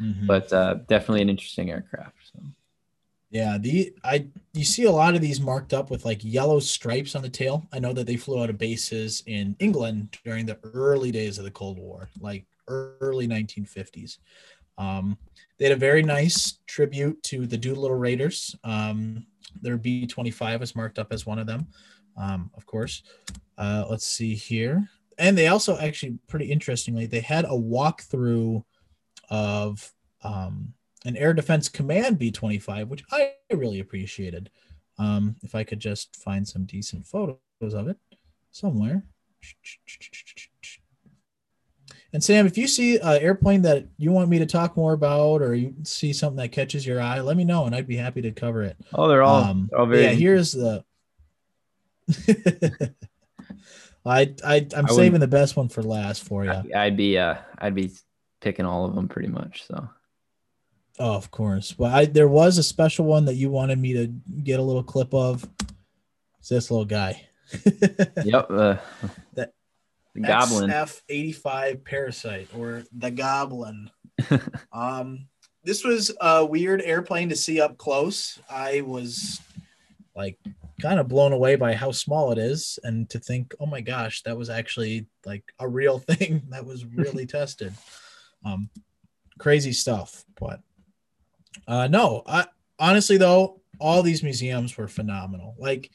Mhm. but uh, definitely an interesting aircraft. So. Yeah, the I you see a lot of these marked up with like yellow stripes on the tail. I know that they flew out of bases in England during the early days of the Cold War, like early 1950s. Um, they had a very nice tribute to the Doolittle Raiders. Um, their B-25 was marked up as one of them, um, of course. Uh, let's see here, and they also actually pretty interestingly they had a walkthrough of um, an Air Defense Command B 25, which I really appreciated. Um, if I could just find some decent photos of it somewhere. And Sam, if you see an airplane that you want me to talk more about, or you see something that catches your eye, let me know, and I'd be happy to cover it. Oh, they're all, Um, they're all very. yeah, here's the. I I I'm wouldn't- saving the best one for last for you. I'd be uh, I'd be picking all of them pretty much. So Oh, of course. Well, I there was a special one that you wanted me to get a little clip of. It's this little guy. yep, uh, That- the goblin. F eighty five parasite or the goblin. um, this was a weird airplane to see up close. I was like kind of blown away by how small it is, and to think, oh my gosh, that was actually like a real thing that was really tested. Um, crazy stuff, but uh, no, I honestly though, all these museums were phenomenal. Like,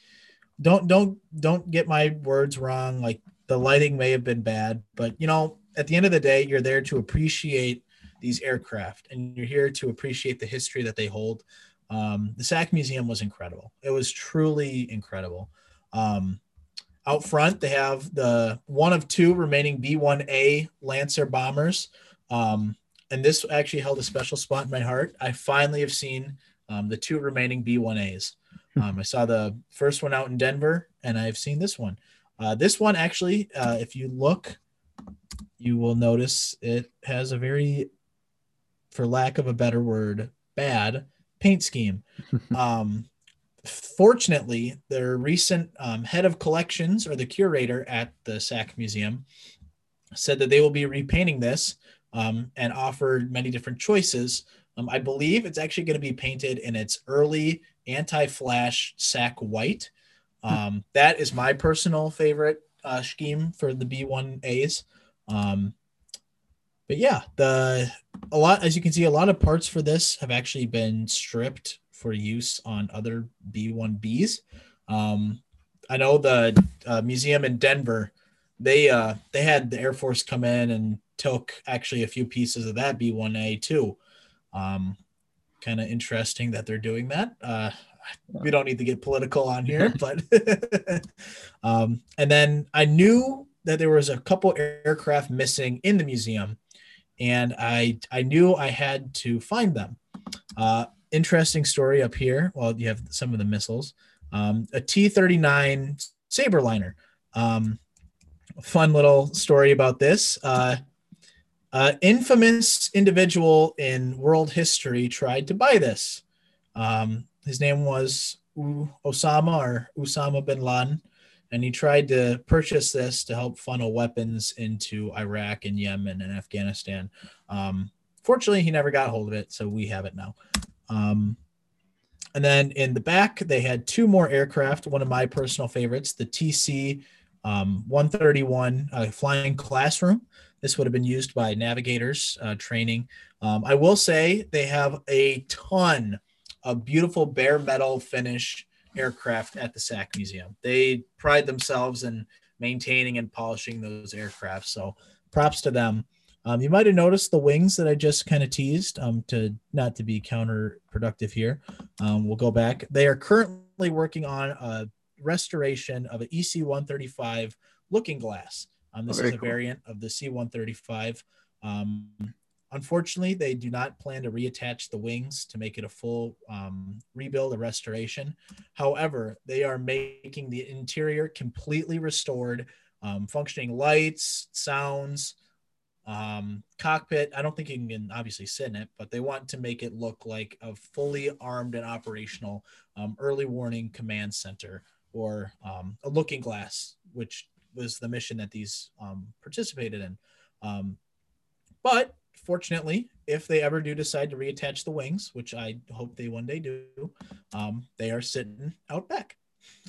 don't don't don't get my words wrong. Like the lighting may have been bad, but you know, at the end of the day, you're there to appreciate these aircraft and you're here to appreciate the history that they hold. Um, the SAC Museum was incredible. It was truly incredible. Um, out front, they have the one of two remaining B 1A Lancer bombers. Um, and this actually held a special spot in my heart. I finally have seen um, the two remaining B 1As. Um, I saw the first one out in Denver, and I've seen this one. Uh, this one actually, uh, if you look, you will notice it has a very, for lack of a better word, bad paint scheme. um, fortunately, their recent um, head of collections or the curator at the SAC Museum said that they will be repainting this um, and offered many different choices. Um, I believe it's actually going to be painted in its early anti-flash SAC white. Um, that is my personal favorite uh, scheme for the B1As. Um, but yeah, the a lot as you can see, a lot of parts for this have actually been stripped for use on other B1Bs. Um, I know the uh, museum in Denver, they uh, they had the Air Force come in and took actually a few pieces of that B1A too. Um, kind of interesting that they're doing that. Uh, we don't need to get political on here, but um, and then I knew that there was a couple aircraft missing in the museum, and I I knew I had to find them. Uh, interesting story up here. Well, you have some of the missiles. Um, a T thirty nine Sabreliner. Um, fun little story about this. Uh, uh, infamous individual in world history tried to buy this. Um, his name was Osama or Osama bin Laden, and he tried to purchase this to help funnel weapons into Iraq and Yemen and Afghanistan. Um, fortunately, he never got hold of it, so we have it now. Um, and then in the back, they had two more aircraft. One of my personal favorites, the TC um, 131 uh, Flying Classroom. This would have been used by navigators uh, training. Um, I will say they have a ton of beautiful bare metal finish aircraft at the SAC Museum. They pride themselves in maintaining and polishing those aircraft. So props to them. Um, you might have noticed the wings that I just kind of teased um, to not to be counterproductive here. Um, we'll go back. They are currently working on a restoration of an EC 135 looking glass. Um, this Oh, is a cool. variant of the C 135. Unfortunately, they do not plan to reattach the wings to make it a full um, rebuild or restoration. However, they are making the interior completely restored, um, functioning lights, sounds, um, cockpit. I don't think you can obviously sit in it, but they want to make it look like a fully armed and operational um, early warning command center or um, a looking glass, which was the mission that these um, participated in. But fortunately, if they ever do decide to reattach the wings, which I hope they one day do, um, they are sitting out back,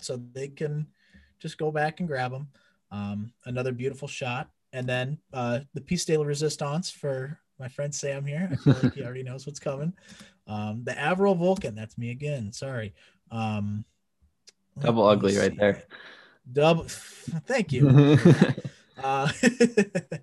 so they can just go back and grab them. Um, another beautiful shot and then uh, the piece de la resistance for my friend Sam here. I feel like he already knows what's coming. Um, the Avro Vulcan, that's me again. Sorry. Um, Double ugly see. right there. Double. Thank you. uh, that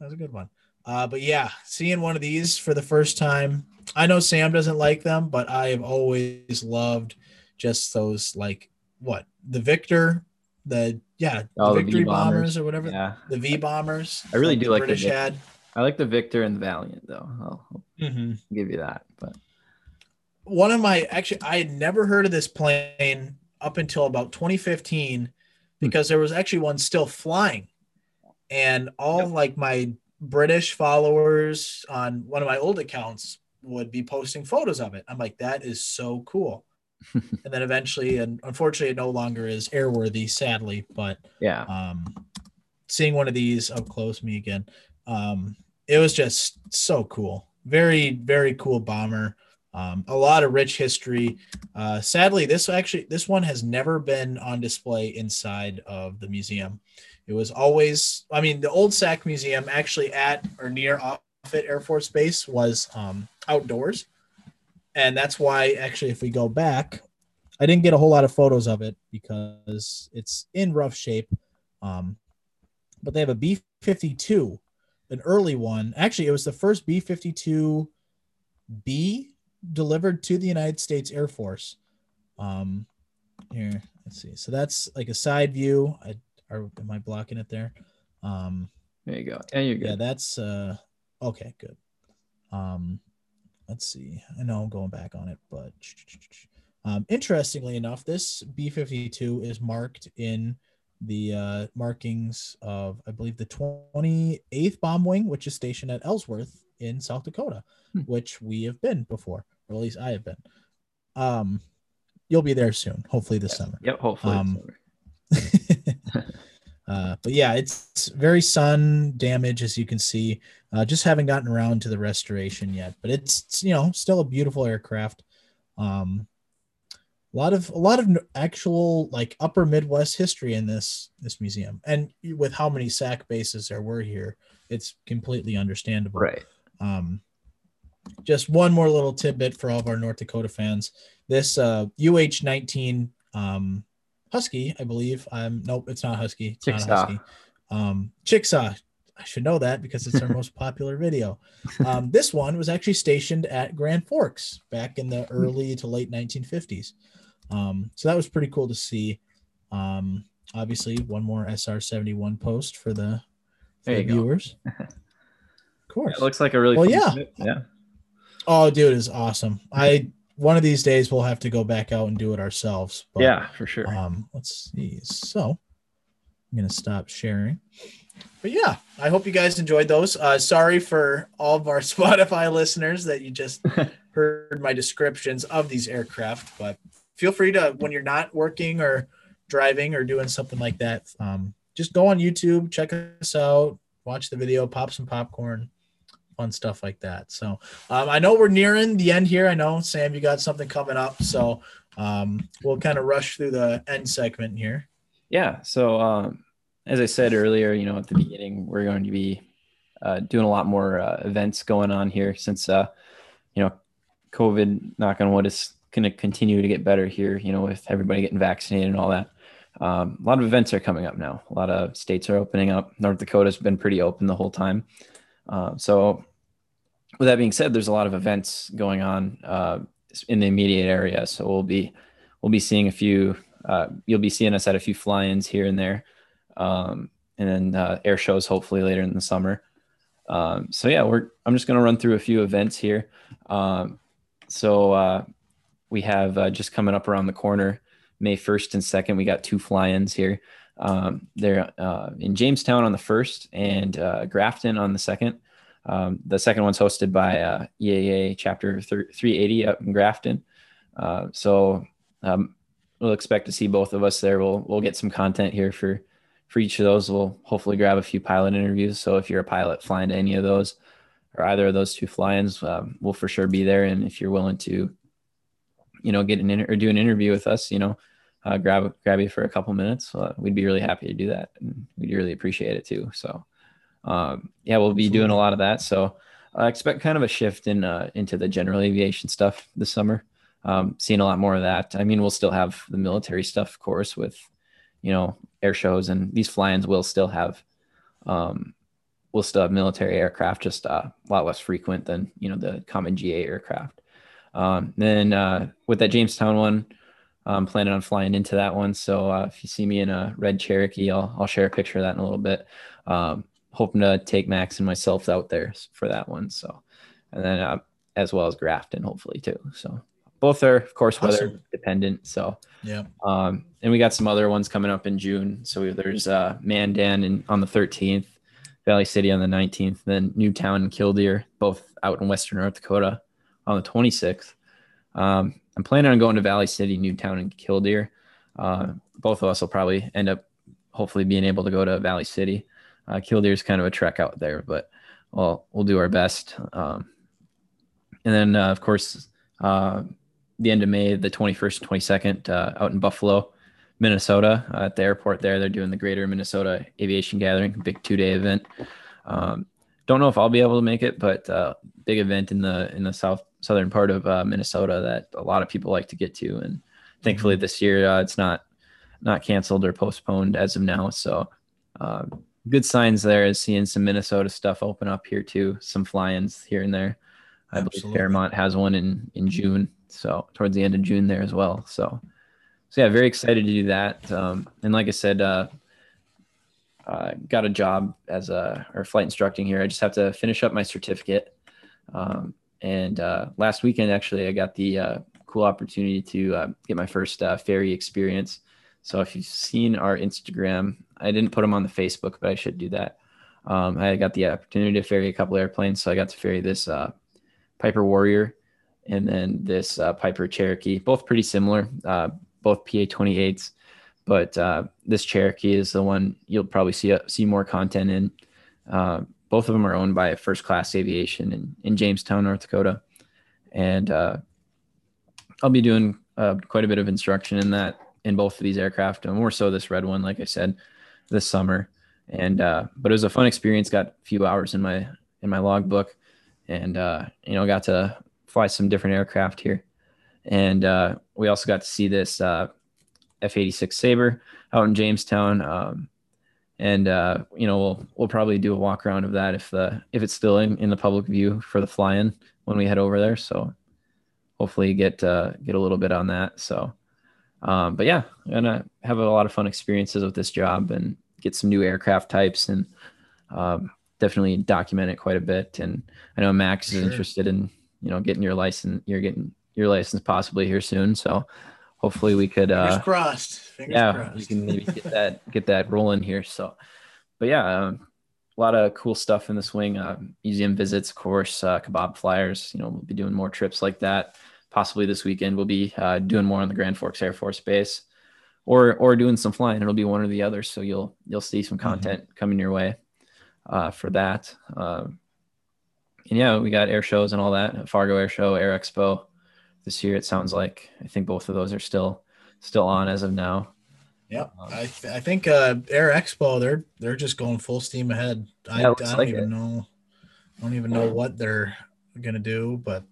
was a good one. Uh, but yeah, seeing one of these for the first time. I know Sam doesn't like them, but I have always loved just those like what the Victor the yeah oh, the Victory bombers. bombers. or whatever. Yeah, the V bombers. I really do like British the had. I like the Victor and the Valiant though. I'll, I'll mm-hmm. give you that. But one of my actually, I had never heard of this plane up until about 2015 hmm. because there was actually one still flying, and all yep. like my British followers on one of my old accounts would be posting photos of it. I'm like, that is so cool. and then eventually, and unfortunately, it no longer is airworthy, sadly. But yeah, um, seeing one of these up close, me again, um, it was just so cool. Very, very cool bomber. Um, a lot of rich history. Uh, sadly, this actually this one has never been on display inside of the museum. It was always, I mean, the old SAC Museum actually at or near Offutt Air Force Base was um, outdoors. And that's why actually if we go back i didn't get a whole lot of photos of it because it's in rough shape. Um, but they have a b-52 an early one. Actually it was the first b-52b delivered to the united states air force. Um, here let's see. So that's like a side view. I are am i blocking it there um there you go and you're good yeah that's uh okay good um let's see. I know I'm going back on it, but um, interestingly enough, this B 52 is marked in the uh, markings of, I believe, the 28th Bomb Wing, which is stationed at Ellsworth in South Dakota, hmm. which we have been before, or at least I have been. Um, you'll be there soon, hopefully this summer. Yep, hopefully. Um, Uh, but yeah, it's very sun damage as you can see. Uh, just haven't gotten around to the restoration yet, but it's, you know still a beautiful aircraft. Um, a lot of a lot of actual like upper Midwest history in this this museum, and with how many SAC bases there were here, it's completely understandable. Right. Um, just one more little tidbit for all of our North Dakota fans. This uh, UH nineteen um, Husky, I believe. Um, nope, it's not Husky. It's Chickasaw. not Husky. Um, Chickasaw. I should know that because it's our most popular video. Um, this one was actually stationed at Grand Forks back in the early to late 1950s. Um, so that was pretty cool to see. Um, obviously, one more SR 71 post for the, for the viewers. of course. It looks like a really well, yeah. Yeah. Oh, dude, is awesome. I one of these days we'll have to go back out and do it ourselves. But, yeah, for sure. Um, let's see. So I'm gonna stop sharing. But yeah, I hope you guys enjoyed those. Uh, sorry for all of our Spotify listeners that you just heard my descriptions of these aircraft, but feel free to when you're not working or driving or doing something like that, um, just go on YouTube, check us out, watch the video, pop some popcorn, fun stuff like that. So um, I know we're nearing the end here. I know Sam, you got something coming up, so um, we'll kind of rush through the end segment here. Yeah. So um, as I said earlier, you know, at the beginning, we're going to be uh, doing a lot more uh, events going on here since uh, you know COVID, knock on wood, is going to continue to get better here. You know, with everybody getting vaccinated and all that. Um, a lot of events are coming up now. A lot of states are opening up. North Dakota's been pretty open the whole time. Uh, so, with that being said, there's a lot of events going on uh, in the immediate area. So we'll be we'll be seeing a few. Uh, you'll be seeing us at a few fly-ins here and there, um, and then uh, air shows hopefully later in the summer. Um, so yeah, we're I'm just gonna run through a few events here. Um, so uh, we have just coming up around the corner, May 1st and 2nd. We got two fly-ins here. Um, they're uh, in Jamestown on the first and uh, Grafton on the second. Um, the second one's hosted by uh, EAA Chapter 380 up in Grafton. Uh, so um, we'll expect to see both of us there. We'll we'll get some content here for for each of those. We'll hopefully grab a few pilot interviews. So if you're a pilot flying to any of those or either of those two fly-ins, um, we'll for sure be there. And if you're willing to, you know, get an inter- or do an interview with us, you know, uh, grab grab you for a couple minutes, uh, we'd be really happy to do that, and we'd really appreciate it too. So, um, yeah, we'll be Absolutely. doing a lot of that. So, I expect kind of a shift in uh, into the general aviation stuff this summer. Um, seeing a lot more of that. I mean, we'll still have the military stuff, of course, with you know air shows, and these fly-ins will still have um, we'll still have military aircraft, just uh, a lot less frequent than you know the common GA aircraft. Um, then uh, with that Jamestown one, I'm planning on flying into that one. So uh, if you see me in a red Cherokee, I'll, I'll share a picture of that in a little bit. Um, hoping to take Max and myself out there for that one. So, and then uh, as well as Grafton, hopefully too. So both are of course weather awesome. dependent. So yeah. Um, and we got some other ones coming up in June. So there's uh, Mandan in, on the 13th, Valley City on the 19th, then Newtown and Killdeer, both out in Western North Dakota on the 26th. Um, I'm planning on going to Valley City, Newtown, and Killdeer. Uh, both of us will probably end up hopefully being able to go to Valley City. Uh, Killdeer is kind of a trek out there, but we'll we'll do our best. Um, and then uh, of course uh, the end of May, the 21st, 22nd, uh, out in Buffalo, Minnesota, uh, at the airport there. They're doing the Greater Minnesota Aviation Gathering, big two day event. Um, don't know if I'll be able to make it, but uh, big event in the in the south southern part of uh, Minnesota that a lot of people like to get to, and thankfully mm-hmm. this year uh, it's not not canceled or postponed as of now. So uh, good signs there is seeing some Minnesota stuff open up here too, some fly-ins here and there. I Absolutely. believe Fairmont has one in in June, so towards the end of June there as well. So so yeah, very excited to do that. Um, and like I said, uh, uh, got a job as a or flight instructing here. I just have to finish up my certificate. Um, and uh, last weekend, actually, I got the uh, cool opportunity to uh, get my first uh, ferry experience. So if you've seen our Instagram, I didn't put them on the Facebook, but I should do that. Um, I got the opportunity to ferry a couple airplanes, so I got to ferry this uh, Piper Warrior and then this Piper Cherokee, both pretty similar, both PA 28s but uh, this Cherokee is the one you'll probably see uh, see more content in. Uh, both of them are owned by First Class Aviation in, in Jamestown, North Dakota, and uh, I'll be doing uh, quite a bit of instruction in that in both of these aircraft, and more so this red one, like I said, this summer. And uh, but it was a fun experience. Got a few hours in my in my logbook, and you know got to fly some different aircraft here, and we also got to see this F86 Sabre out in Jamestown. Um, and uh, you know we'll we'll probably do a walk around of that if the if it's still in, in the public view for the fly-in when we head over there. So hopefully get uh, get a little bit on that. So, um, but yeah, I'm gonna have a lot of fun experiences with this job and get some new aircraft types and um, definitely document it quite a bit. And I know Max sure. is interested in you know getting your license. You're getting your license possibly here soon. So hopefully we could uh Fingers crossed. Fingers yeah crossed. we can maybe get that get that rolling here so but yeah um, a lot of cool stuff in the swing uh, museum visits of course uh, kebab flyers you know we'll be doing more trips like that possibly this weekend we'll be uh, doing more on the grand forks air force base or or doing some flying it'll be one or the other so you'll you'll see some mm-hmm. content mm-hmm. coming your way uh, for that um, and yeah we got air shows and all that fargo air show air expo this year. It sounds like I think both of those are still still on as of now. Yep, um, I, th- I think uh, Air Expo they're they're just going full steam ahead. I, I don't like even it. know I don't even know what they're gonna do, but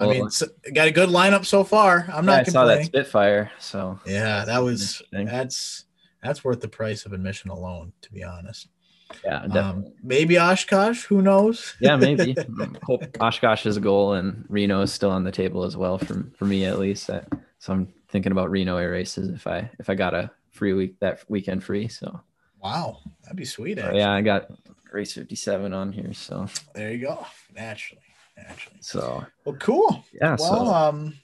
I well, mean, got a good lineup so far. I'm yeah, not. I saw that Spitfire. So yeah, that was that's that's worth the price of admission alone, to be honest. Yeah, um, maybe Oshkosh. Who knows? yeah, maybe. Hope Oshkosh is a goal, and Reno is still on the table as well for for me at least. so I'm thinking about Reno air races if I if I got a free week that weekend free. So wow, that'd be sweet. yeah, I got race 57 on here. So there you go. Naturally, naturally. So well, cool. Yeah. Well, so. um,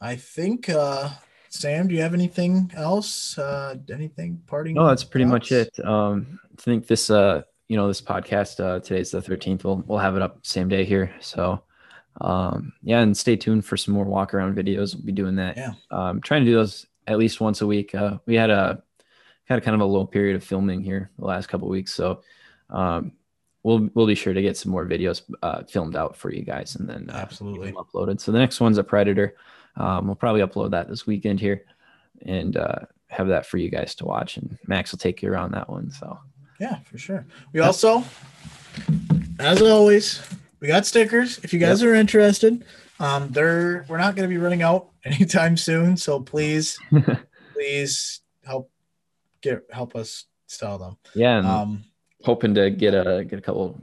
I think uh, Sam, do you have anything else? Uh, anything parting? No, that's pretty much it. Um, I think this uh, you know, this podcast uh, today's the 13th. We'll we'll have it up same day here. So um, yeah, and stay tuned for some more walk around videos. We'll be doing that. Yeah. Um, trying to do those at least once a week. Uh, we had a had a kind of a low period of filming here the last couple weeks, so um, we'll we'll be sure to get some more videos uh, filmed out for you guys, and then uh, absolutely uploaded. So the next one's a predator. Um, we'll probably upload that this weekend here, and uh, have that for you guys to watch. And Max will take you around that one. So yeah, for sure. We also, as always, we got stickers. If you guys yep. are interested, um, they're we're not going to be running out anytime soon. So please, please help get help us sell them. Yeah. Um, hoping to get a get a couple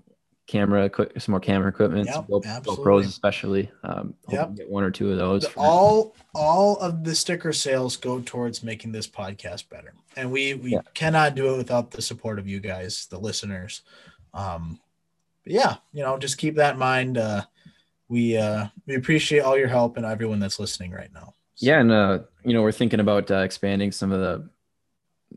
camera, some more camera equipment, yep, GoPros especially. Um, yep. get one or two of those. all all of the sticker sales go towards making this podcast better, and we we yeah. cannot do it without the support of you guys, the listeners. Um, yeah, you know, just keep that in mind. Uh, we uh, we appreciate all your help and everyone that's listening right now. So. Yeah, and uh, you know, we're thinking about uh, expanding some of the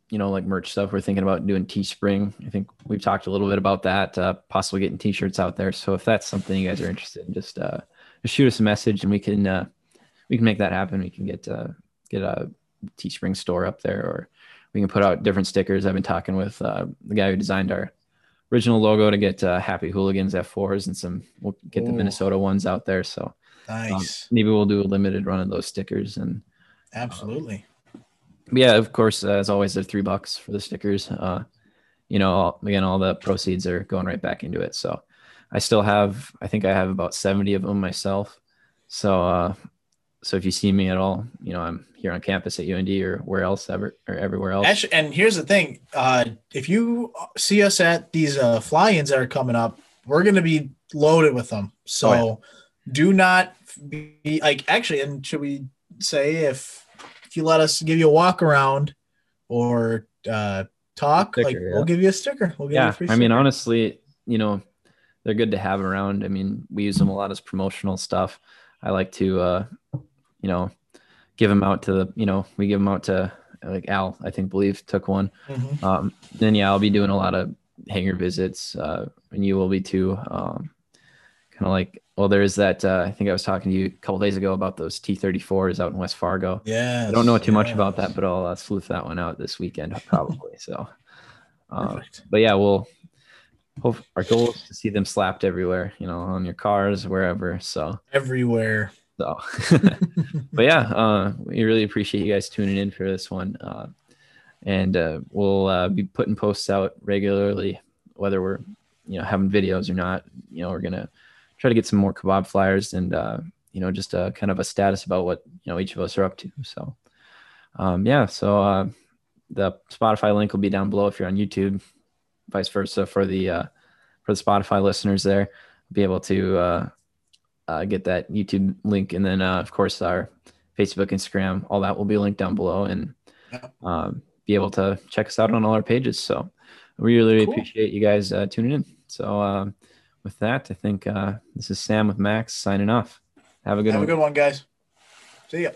you know, like merch stuff. We're thinking about doing Teespring. I think we've talked a little bit about that, uh, possibly getting T-shirts out there. So if that's something you guys are interested in, just uh, just shoot us a message and we can uh, we can make that happen. We can get uh, get a Teespring store up there, or we can put out different stickers. I've been talking with uh, the guy who designed our original logo to get uh, Happy Hooligans F4s and some. We'll get Ooh. the Minnesota ones out there. So nice. Um, maybe we'll do a limited run of those stickers and. Absolutely yeah, of course, uh, as always, they're three bucks for the stickers. Uh, you know, all, again, all the proceeds are going right back into it. So I still have, I think I have about 70 of them myself. So, uh, so if you see me at all, you know, I'm here on campus at UND or where else ever or everywhere else. Actually, and here's the thing: uh, if you see us at these uh, fly-ins that are coming up, we're going to be loaded with them. So, oh, yeah. do not be like actually. And should we say if if you let us give you a walk around or uh, talk, sticker, like yeah. we'll give you a sticker. We'll give yeah. you a free I mean, honestly, you know, they're good to have around. I mean, we use them a lot as promotional stuff. I like to, uh, you know, give them out to the, you know, we give them out to like Al, I think, believe took one. Mm-hmm. Um, then yeah, I'll be doing a lot of hangar visits, uh, and you will be too. Um, kind of like well, there's that. Uh, I think I was talking to you a couple days ago about those T34s out in West Fargo. Yeah, I don't know too yes. much about that, but I'll uh, sleuth that one out this weekend probably. so, uh, but yeah, we'll. Hope our goal is to see them slapped everywhere, you know, on your cars, wherever. So everywhere. So, but yeah, uh, we really appreciate you guys tuning in for this one, uh, and uh, we'll uh, be putting posts out regularly, whether we're you know having videos or not. You know, we're gonna try to get some more kebab flyers and uh, you know just a kind of a status about what you know each of us are up to. So um, yeah, so uh, the Spotify link will be down below if you're on YouTube, vice versa for the uh, for the Spotify listeners there, be able to uh, uh, get that YouTube link, and then uh, of course our Facebook, Instagram, all that will be linked down below, and um, be able to check us out on all our pages. So we really, really cool. appreciate you guys uh, tuning in. So um, with that, I think uh, this is Sam with Max signing off. Have a good Have one. Have a good one, guys. See ya.